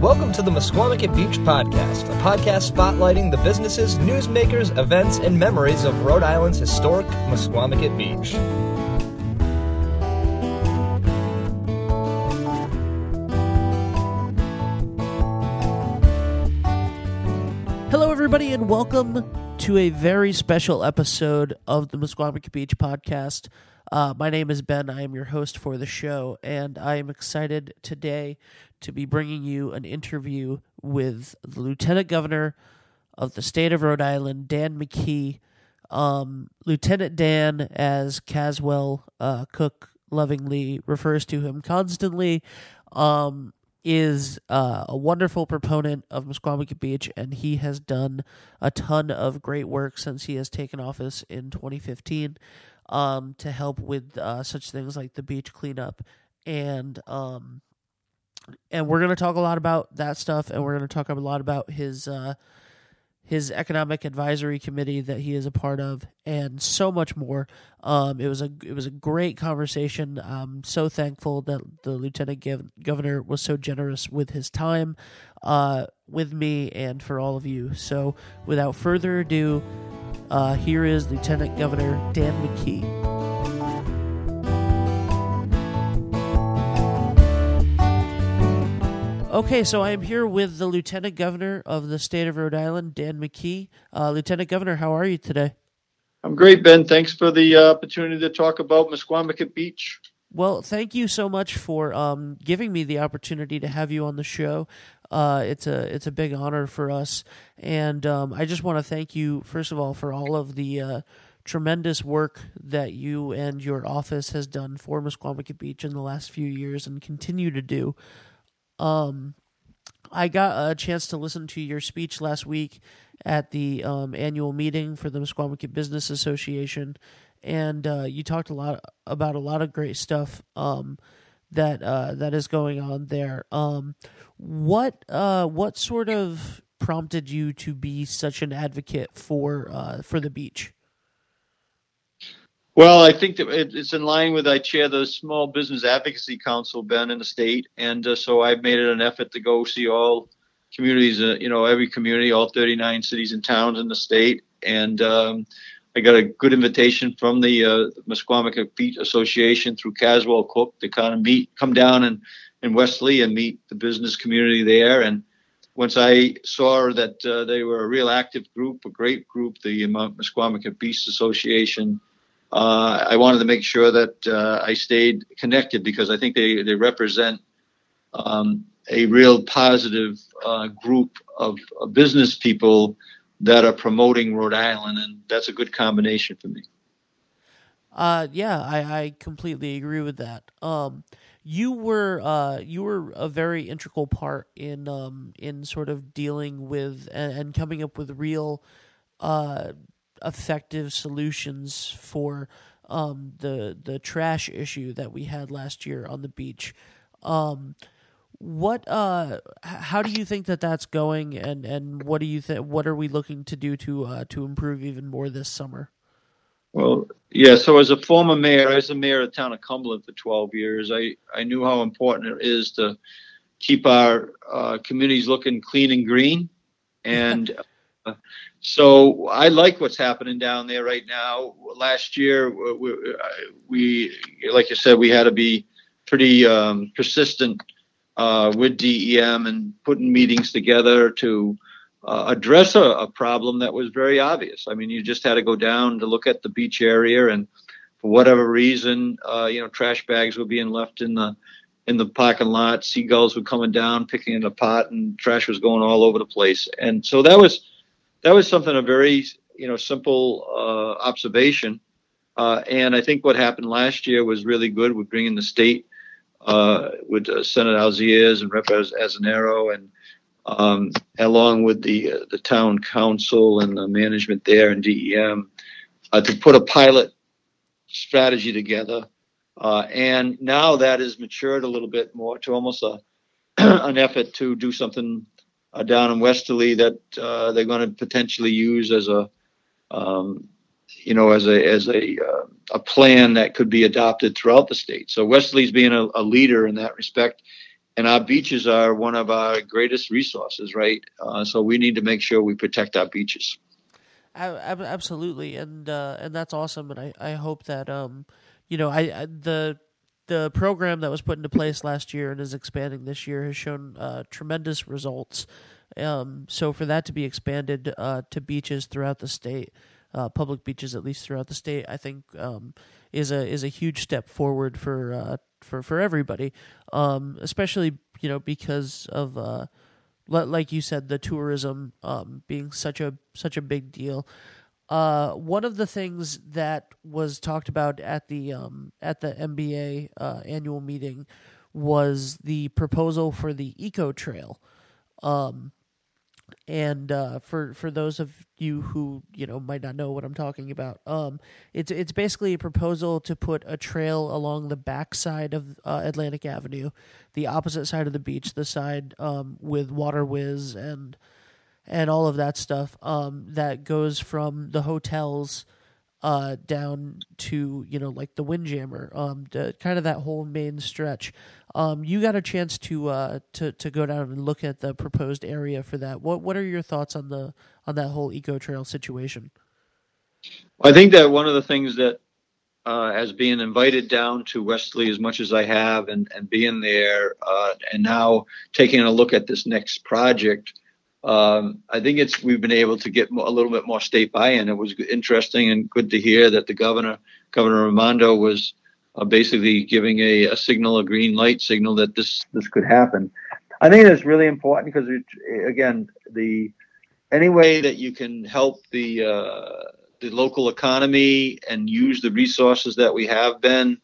Welcome to the Misquamicut Beach Podcast, a podcast spotlighting the businesses, newsmakers, events, and memories of Rhode Island's historic Misquamicut Beach. Hello, everybody, and welcome to a very special episode of the Misquamicut Beach Podcast. Uh, my name is Ben. I am your host for the show, and I am excited today to be bringing you an interview with the Lieutenant Governor of the state of Rhode Island, Dan McKee. Um, Lieutenant Dan, as Caswell uh, Cooke lovingly refers to him constantly, um, is uh, a wonderful proponent of Misquamicut Beach, and he has done a ton of great work since he has taken office in 2015 um, to help with uh, such things like the beach cleanup and um, and we're going to talk a lot about that stuff, and we're going to talk a lot about his uh, his economic advisory committee that he is a part of, and so much more. Um, it was a it was a great conversation. I'm so thankful that the lieutenant gov- governor was so generous with his time, uh, with me, and for all of you. So, without further ado, uh, here is Lieutenant Governor Dan McKee. Okay, so I am here with the Lieutenant Governor of the state of Rhode Island, Dan McKee. Uh, Lieutenant Governor, how are you today? I'm great, Ben. Thanks for the uh, opportunity to talk about Misquamicut Beach. Well, thank you so much for um, giving me the opportunity to have you on the show. Uh, it's a it's a big honor for us, and um, I just want to thank you first of all for all of the uh, tremendous work that you and your office has done for Misquamicut Beach in the last few years and continue to do. Um, I got a chance to listen to your speech last week at the um, annual meeting for the Misquamicut Business Association, and uh, you talked a lot about a lot of great stuff. Um, that uh, that is going on there. Um, what uh, what sort of prompted you to be such an advocate for uh, for the beach? Well, I think that it's in line with I chair the Small Business Advocacy Council, Ben, in the state, and uh, so I've made it an effort to go see all communities, uh, you know, every community, all 39 cities and towns in the state, and um, I got a good invitation from the uh, Misquamicut Beach Association through Caswell Cooke to kind of meet, come down and in Westerly and meet the business community there, and once I saw that uh, they were a real active group, a great group, the Misquamicut Beach Association uh, I wanted to make sure that uh, I stayed connected because I think they, they represent um, a real positive uh, group of, business people that are promoting Rhode Island, and that's a good combination for me. Uh, yeah, I, I completely agree with that. Um, you were uh, you were a very integral part in um, in sort of dealing with and, and coming up with real uh, effective solutions for um, the the trash issue that we had last year on the beach. Um, what uh, how do you think that that's going, and and what do you think? What are we looking to do to uh, to improve even more this summer? Well, yeah. So as a former mayor, as a mayor of the town of Cumberland for 12 years. I I knew how important it is to keep our uh, communities looking clean and green, and so I like what's happening down there right now. Last year, we, we like you said, we had to be pretty um, persistent uh, with DEM and putting meetings together to uh, address a, a, problem that was very obvious. I mean, you just had to go down to look at the beach area, and for whatever reason, uh, you know, trash bags were being left in the in the parking lot. Seagulls were coming down, picking in it apart, and trash was going all over the place. And so that was that was something a very you know simple uh, observation. Uh, and I think what happened last year was really good with bringing the state uh, with uh, Senator Alziers and Rep. Azzinaro and um, along with the uh, the town council and the management there and DEM uh, to put a pilot strategy together. and now that has matured a little bit more to almost a an effort to do something uh, down in Westerly that uh, they're going to potentially use as a, um, you know, as a as a uh, a plan that could be adopted throughout the state. So Westerly's being a, a leader in that respect, and our beaches are one of our greatest resources, right? Uh, so we need to make sure we protect our beaches. Absolutely, and uh, and that's awesome, and I, I hope that um, you know I, I, the the program that was put into place last year and is expanding this year has shown uh, tremendous results. Um, so for that to be expanded uh, to beaches throughout the state, uh, public beaches at least throughout the state, I think um, is a is a huge step forward for uh, for for everybody, um, especially you know because of uh, like you said, the tourism um, being such a such a big deal. Uh, one of the things that was talked about at the um, at the MBA uh, annual meeting was the proposal for the eco trail. Um, and uh, for for those of you who you know might not know what I'm talking about, um, it's it's basically a proposal to put a trail along the backside of uh, Atlantic Avenue, the opposite side of the beach, the side um, with Water Whiz and and all of that stuff um, that goes from the hotels uh, down to you know like the Windjammer, um, to, kind of that whole main stretch. Um, you got a chance to uh, to to go down and look at the proposed area for that. What what are your thoughts on the on that whole eco trail situation? I think that one of the things that uh, as being invited down to Westerly as much as I have, and and being there, uh, and now taking a look at this next project um, I think it's we've been able to get a little bit more state buy-in. It was interesting and good to hear that the governor, Governor Raimondo, was uh, basically giving a, a, signal, a green light signal that this this could happen. I think that's really important because it, again, the any way that you can help the uh, the local economy and use the resources that we have been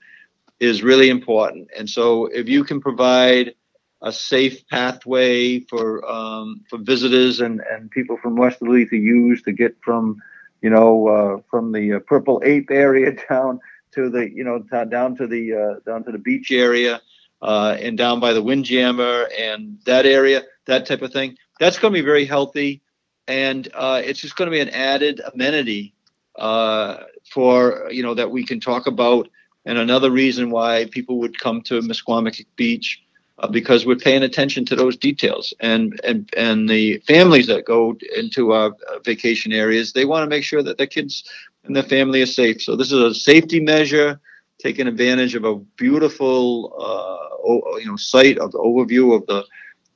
is really important. And so, if you can provide a safe pathway for um, for visitors and, and people from Westerly to use to get from you know uh, from the uh, Purple Ape area down to the you know t- down to the uh, down to the beach area uh, and down by the Windjammer and that area that type of thing. That's going to be very healthy, and uh, it's just going to be an added amenity uh, for you know that we can talk about. And another reason why people would come to Misquamicut Beach uh, because we're paying attention to those details. And and and the families that go into our uh, vacation areas, they want to make sure that their kids and their family are safe. So this is a safety measure, taking advantage of a beautiful uh, you know site of the overview of the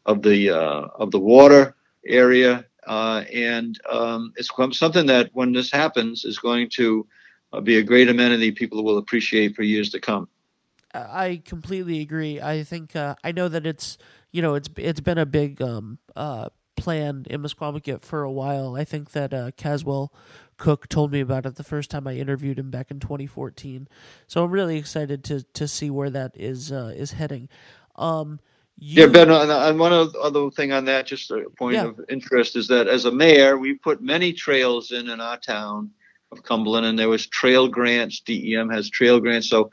of the uh, of the water area. Uh, and um, it's something that when this happens is going to uh, be a great amenity people will appreciate for years to come. I completely agree. I think uh, I know that it's you know it's it's been a big um, uh, plan in Misquamicut for a while. I think that uh, Caswell Cooke told me about it the first time I interviewed him back in 2014. So I'm really excited to to see where that is uh, is heading. Um, you... Yeah, Ben. And one other thing on that, just a point yeah. of interest, is that as a mayor, we put many trails in in our town of Cumberland, and there was trail grants. DEM has trail grants, so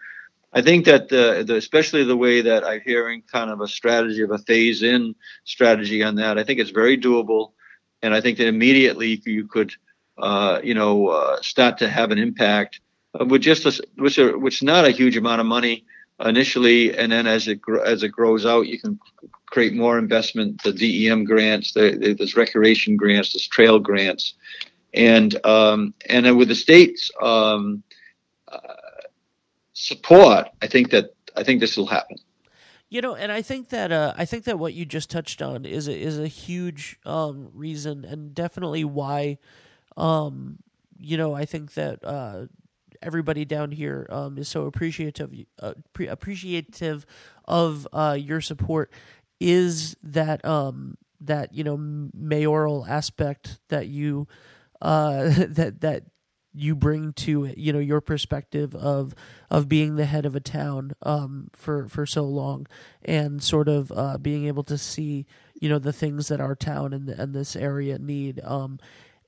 I think that the, the, especially the way that I'm hearing kind of a strategy of a phase in strategy on that, I think it's very doable, and I think that immediately you could, uh, you know, uh, start to have an impact with just a, which are, which not a huge amount of money initially, and then as it as it grows out, you can create more investment. The DEM grants, the, the, there's recreation grants, there's trail grants, and um, and then with the states. Um, uh, support, I think that I think this will happen. You know, and I think that uh, I think that what you just touched on is a, is a huge um, reason, and definitely why. Um, you know, I think that uh, everybody down here um, is so appreciative uh, pre- appreciative of uh, your support. Is that um, that you know mayoral aspect that you uh, that that you bring to it, you know your perspective of of being the head of a town um, for for so long and sort of uh, being able to see you know the things that our town and, and this area need um,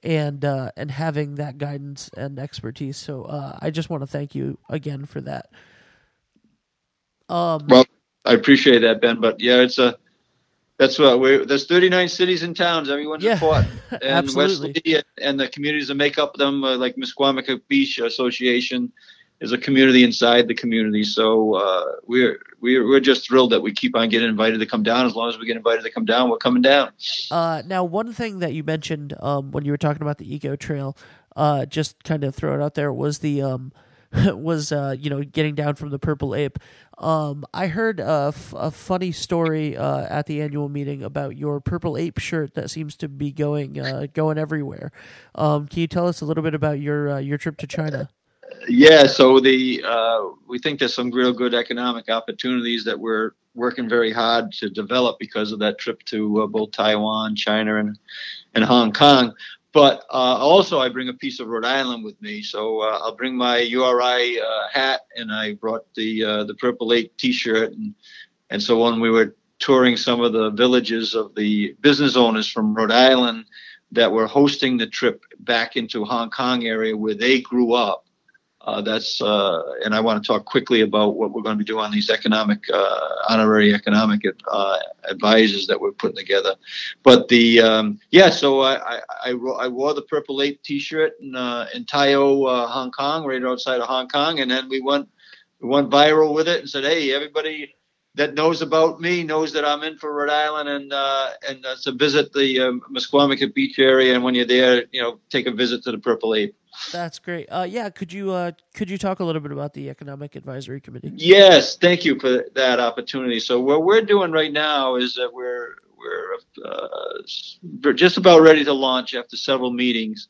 and uh, and having that guidance and expertise. So uh, I just want to thank you again for that. Um, well I appreciate that Ben but yeah it's a that's what we. There's 39 cities and towns. Everyone's yeah, important, and. Westerly and the communities that make up them, uh, like Misquamicut Beach Association, is a community inside the community. So uh, we're we're we're just thrilled that we keep on getting invited to come down. As long as we get invited to come down, we're coming down. Uh, now, one thing that you mentioned um, when you were talking about the Eco Trail, uh, just kind of throw it out there, was the um, was uh, you know getting down from the Purple Ape. Um, I heard a, f- a funny story uh, at the annual meeting about your Purple Ape shirt that seems to be going uh, going everywhere. Um, can you tell us a little bit about your uh, your trip to China? Yeah, so the uh, we think there's some real good economic opportunities that we're working very hard to develop because of that trip to uh, both Taiwan, China, and and Hong Kong. But uh, also, I bring a piece of Rhode Island with me, so uh, I'll bring my URI uh, hat, and I brought the uh, the Purple Ape T-shirt, and and so when we were touring some of the villages of the business owners from Rhode Island that were hosting the trip back into Hong Kong area where they grew up uh, that's uh, and I want to talk quickly about what we're going to be doing on these economic uh, honorary economic uh, advisors that we're putting together. But the um, yeah, so I I, I, wore the purple ape T-shirt in uh, in Taiyo, uh, Hong Kong, right outside of Hong Kong, and then we went we went viral with it and said, hey, everybody that knows about me knows that I'm in for Rhode Island and uh, and uh, to visit the um, Misquamicut Beach area. And when you're there, you know, take a visit to the Purple Ape. That's great. Uh, yeah, could you uh, could you talk a little bit about the Economic Advisory Committee? Yes, thank you for that opportunity. So what we're doing right now is that we're we're uh, just about ready to launch after several meetings.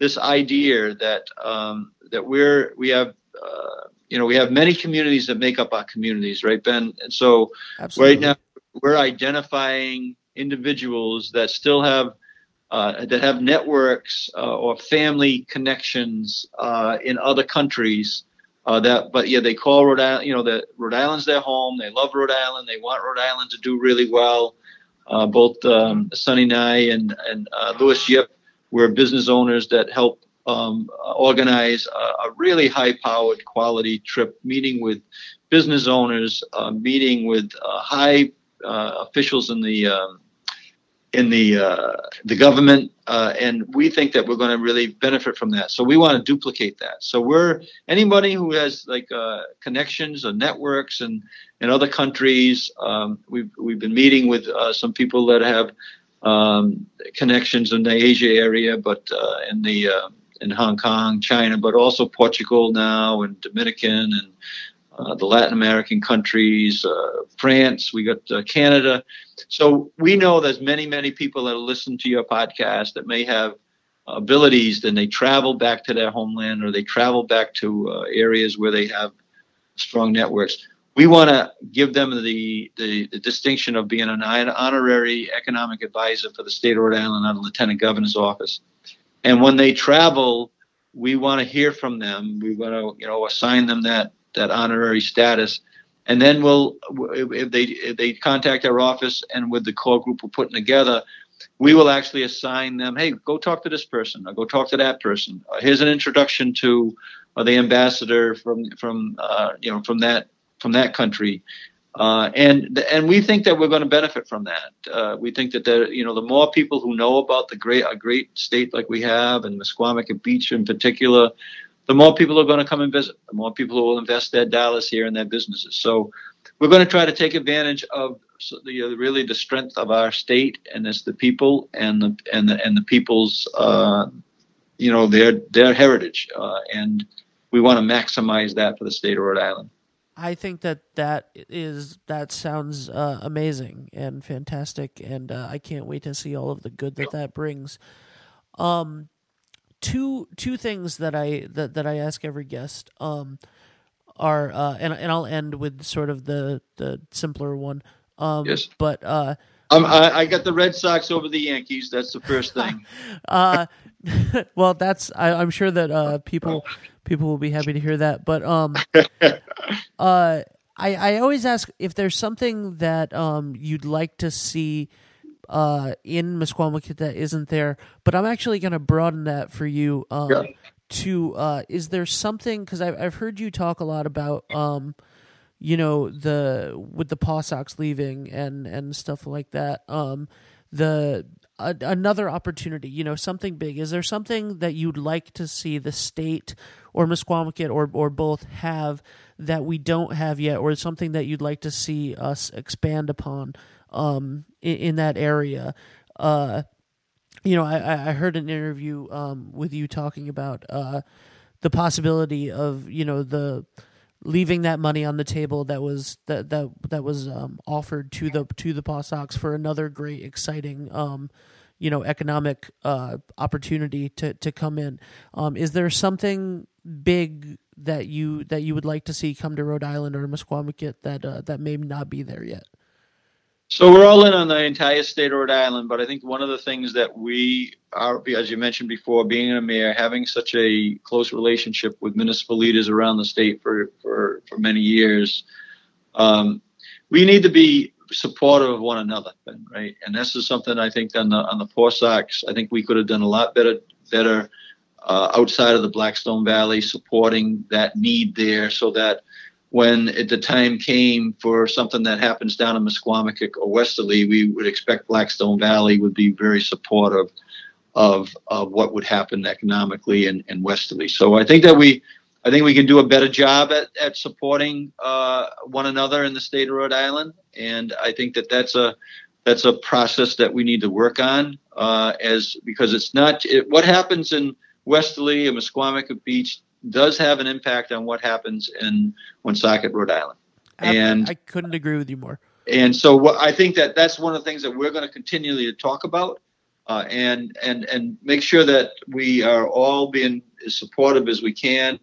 This idea that um, that we're we have uh, you know we have many communities that make up our communities, right, Ben? And so Absolutely. right now we're identifying individuals that still have uh, that have networks uh, or family connections uh, in other countries. Uh, that, but yeah, they call Rhode Island. You know, that Rhode Island's their home. They love Rhode Island. They want Rhode Island to do really well. Uh, both um, Sonny Nye and and Louis Yip were business owners that help um, organize a, a, really high-powered quality trip, meeting with business owners, meeting with high officials in the um, in the uh, the government, uh, and we think that we're going to really benefit from that. So we want to duplicate that. So we're anybody who has like uh, connections or networks and in other countries. Um, we've we've been meeting with uh, some people that have um, connections in the Asia area, but uh, in the uh, in Hong Kong, China, but also Portugal now and Dominican and uh, the Latin American countries, uh, France, we got uh, Canada. So we know there's many, many people that listen to your podcast that may have abilities, then they travel back to their homeland or they travel back to uh, areas where they have strong networks. We want to give them the, the, the, distinction of being an honorary economic advisor for the state of Rhode Island out of Lieutenant Governor's office. And when they travel, we want to hear from them. We want to, you know, assign them that that honorary status. And then we'll, if they if they contact our office and with the core group we're putting together, we will actually assign them. Hey, go talk to this person, or go talk to that person. Here's an introduction to uh, the ambassador from from uh, you know from that from that country. Uh, and and we think that we're going to benefit from that. Uh, we think that the you know the more people who know about the great a great state like we have and Misquamicut Beach in particular, the more people are going to come and visit, the more people will invest their dollars here in their businesses. So we're going to try to take advantage of the, uh, really the strength of our state and it's the people and the and the and the people's uh, you know their their heritage uh, and we want to maximize that for the state of Rhode Island. I think that that is that sounds uh, amazing and fantastic, and uh, I can't wait to see all of the good that that brings. Um, two two things that I that, that I ask every guest um, are uh, and and I'll end with sort of the the simpler one. Um, yes. But uh, um, I, I got the Red Sox over the Yankees. That's the first thing. uh, well, that's I, I'm sure that uh, people people will be happy to hear that. But um, uh, I I always ask if there's something that um you'd like to see uh, in Misquamicut that isn't there. But I'm actually going to broaden that for you. Um, yeah. To uh, is there something? Because I've I've heard you talk a lot about um, you know the with the Paw Sox leaving and and stuff like that. Um, the a, another opportunity, you know, something big. Is there something that you'd like to see the state or Misquamicut or or both have that we don't have yet, or something that you'd like to see us expand upon um, in, in that area? Uh, you know, I, I heard an interview um, with you talking about uh, the possibility of you know the leaving that money on the table that was that that that was um, offered to the to the Paw Sox for another great exciting um, you know economic uh, opportunity to to come in. Um, is there something big that you that you would like to see come to Rhode Island or Misquamicut that uh, that may not be there yet? So we're all in on the entire state of Rhode Island, but I think one of the things that we are, as you mentioned before, being a mayor, having such a close relationship with municipal leaders around the state for for, for many years, um, we need to be supportive of one another, right? And this is something I think on the on the Sox, I think we could have done a lot better better uh, outside of the Blackstone Valley, supporting that need there, so that when at the time came for something that happens down in Misquamicut or Westerly, we would expect Blackstone Valley would be very supportive of, of what would happen economically in, Westerly. So I think that we I think we can do a better job at, at supporting uh, one another in the state of Rhode Island, and I think that that's a that's a process that we need to work on uh, as because it's not it, what happens in Westerly and Misquamicut Beach does have an impact on what happens in Woonsocket, Rhode Island. And I couldn't agree with you more. And so what, I think that that's one of the things that we're going to continually talk about, uh, and and and make sure that we are all being as supportive as we can.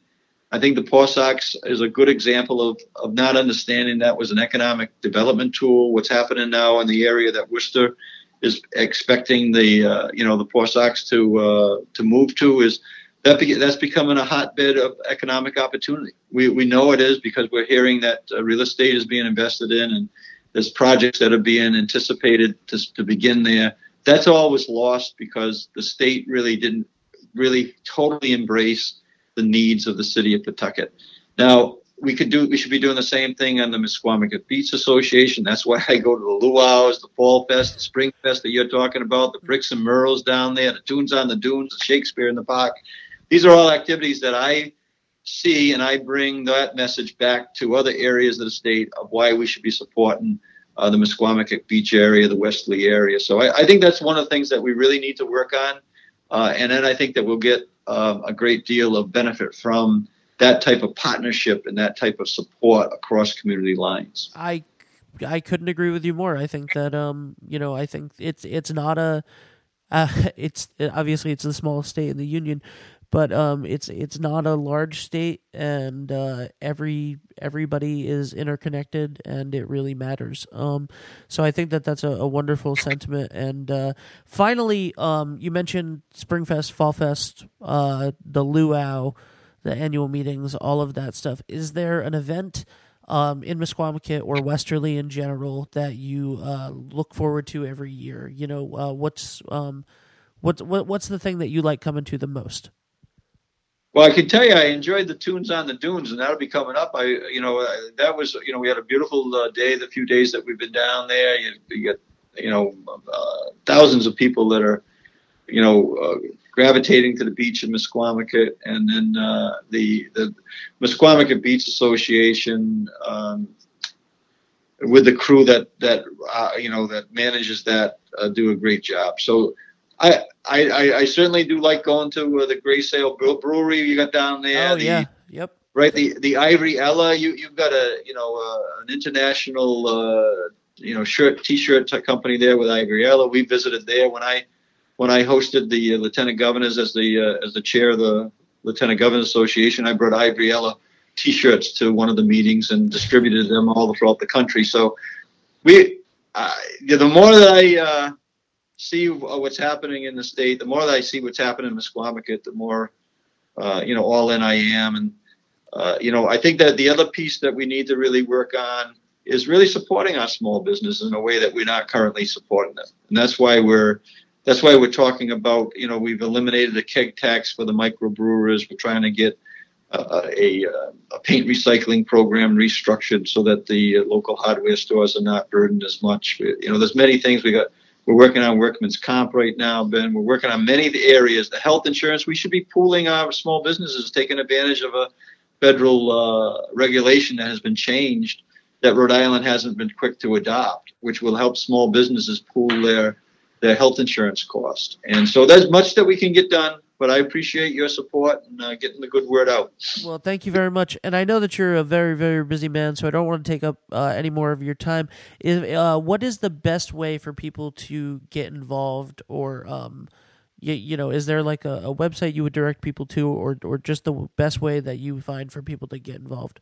I think the Paw Sox is a good example of, of not understanding that was an economic development tool. What's happening now in the area that Worcester is expecting the uh, you know the Paw Sox to uh, to move to is that be, that's becoming a hotbed of economic opportunity. We, we know it is because we're hearing that uh, real estate is being invested in and there's projects that are being anticipated to, to begin there. That's all was lost because the state really didn't really totally embrace the needs of the city of Pawtucket. Now, we could do we should be doing the same thing on the Misquamicut Beach Association. That's why I go to the luau's, the Fall Fest, the Spring Fest that you're talking about, the Bricks and murals down there, the Tunes on the Dunes, the Shakespeare in the Park these are all activities that I see and I bring that message back to other areas of the state of why we should be supporting uh, the Misquamicut Beach area, the Westerly area. So I, I, think that's one of the things that we really need to work on. Uh, and then I think that we'll get uh, a great deal of benefit from that type of partnership and that type of support across community lines. I I couldn't agree with you more. I think that um you know I think it's it's not a uh, it's obviously it's the smallest state in the union, but um, it's it's not a large state, and uh, every everybody is interconnected, and it really matters. Um, so I think that that's a, a wonderful sentiment. And uh, finally, um, you mentioned Springfest, Fallfest, uh, the luau, the annual meetings, all of that stuff. Is there an event? Um, in Misquamicut or Westerly in general that you uh, look forward to every year? You know, uh, what's um, what what's the thing that you like coming to the most? Well, I can tell you, I enjoyed the tunes on the dunes, and that'll be coming up. I, you know, uh, that was, you know, we had a beautiful uh, day. The few days that we've been down there, you, you get, you know, uh, thousands of people that are, you know, uh, gravitating to the beach in Misquamicut, and then uh, the the Misquamicut Beach Association. Um, with the crew that that uh, you know that manages that do a great job. So I, I, I certainly do like going to uh, the Grey Sail Brewery you got down there. Oh the, yeah, yep. Right, the the Ivory Ella. You you've got a you know uh, an international uh, you know shirt t-shirt company there with Ivory Ella. We visited there when I when I hosted the uh, lieutenant governors as the uh, as the chair of the Lieutenant Governors Association. I brought Ivory Ella t-shirts to one of the meetings and distributed them all throughout the country. So we uh, yeah, the more that I see what's happening in the state, the more that I see what's happening in Misquamicut, the more, uh, you know, all in I am. And, uh, you know, I think that the other piece that we need to really work on is really supporting our small business in a way that we're not currently supporting them. And that's why we're, that's why we're talking about, you know, we've eliminated the keg tax for the microbrewers. We're trying to get uh, a, a, paint recycling program restructured so that the local hardware stores are not burdened as much. You know, there's many things we got We're working on workman's comp right now, Ben. We're working on many of the areas. The health insurance, we should be pooling our small businesses, taking advantage of a federal uh, regulation that has been changed that Rhode Island hasn't been quick to adopt, which will help small businesses pool their their health insurance cost. And so there's much that we can get done, but I appreciate your support and uh, getting the good word out. Well, thank you very much. And I know that you're a very, very busy man, so I don't want to take up uh, any more of your time. Is, uh, what is the best way for people to get involved or, um, you, you know, is there like a, a website you would direct people to or, or just the best way that you find for people to get involved?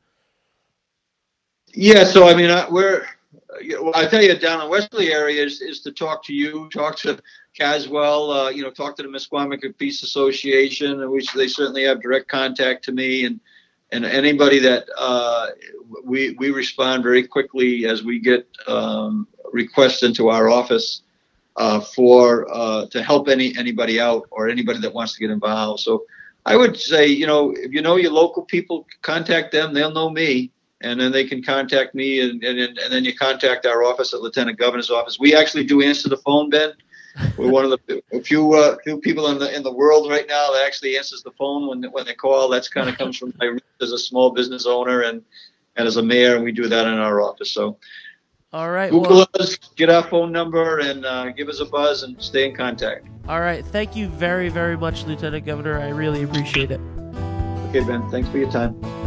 Yeah, so I mean, I, we're well, I tell you, down in Westerly area is, is to talk to you, talk to Caswell, uh, you know, talk to the Misquamicut Beach Association, which they certainly have direct contact to me, and and anybody that uh, we we respond very quickly as we get um, requests into our office uh, for uh, to help any anybody out or anybody that wants to get involved. So I would say, you know, if you know your local people, contact them; they'll know me and then they can contact me, and, and, and then you contact our office at Lieutenant Governor's office. We actually do answer the phone, Ben. We're one of the few uh, few people in the in the world right now that actually answers the phone when when they call. That's kind of comes from my roots as a small business owner and and as a mayor, and we do that in our office. So. All right. Google well, us, get our phone number, and uh, give us a buzz, and stay in contact. All right. Thank you very, very much, Lieutenant Governor. I really appreciate it. Okay, Ben. Thanks for your time.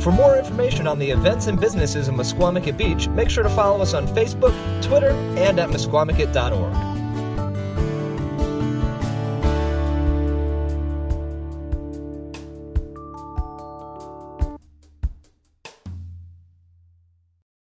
For more information on the events and businesses in Misquamicut Beach, make sure to follow us on Facebook, Twitter, and at misquamicut.org.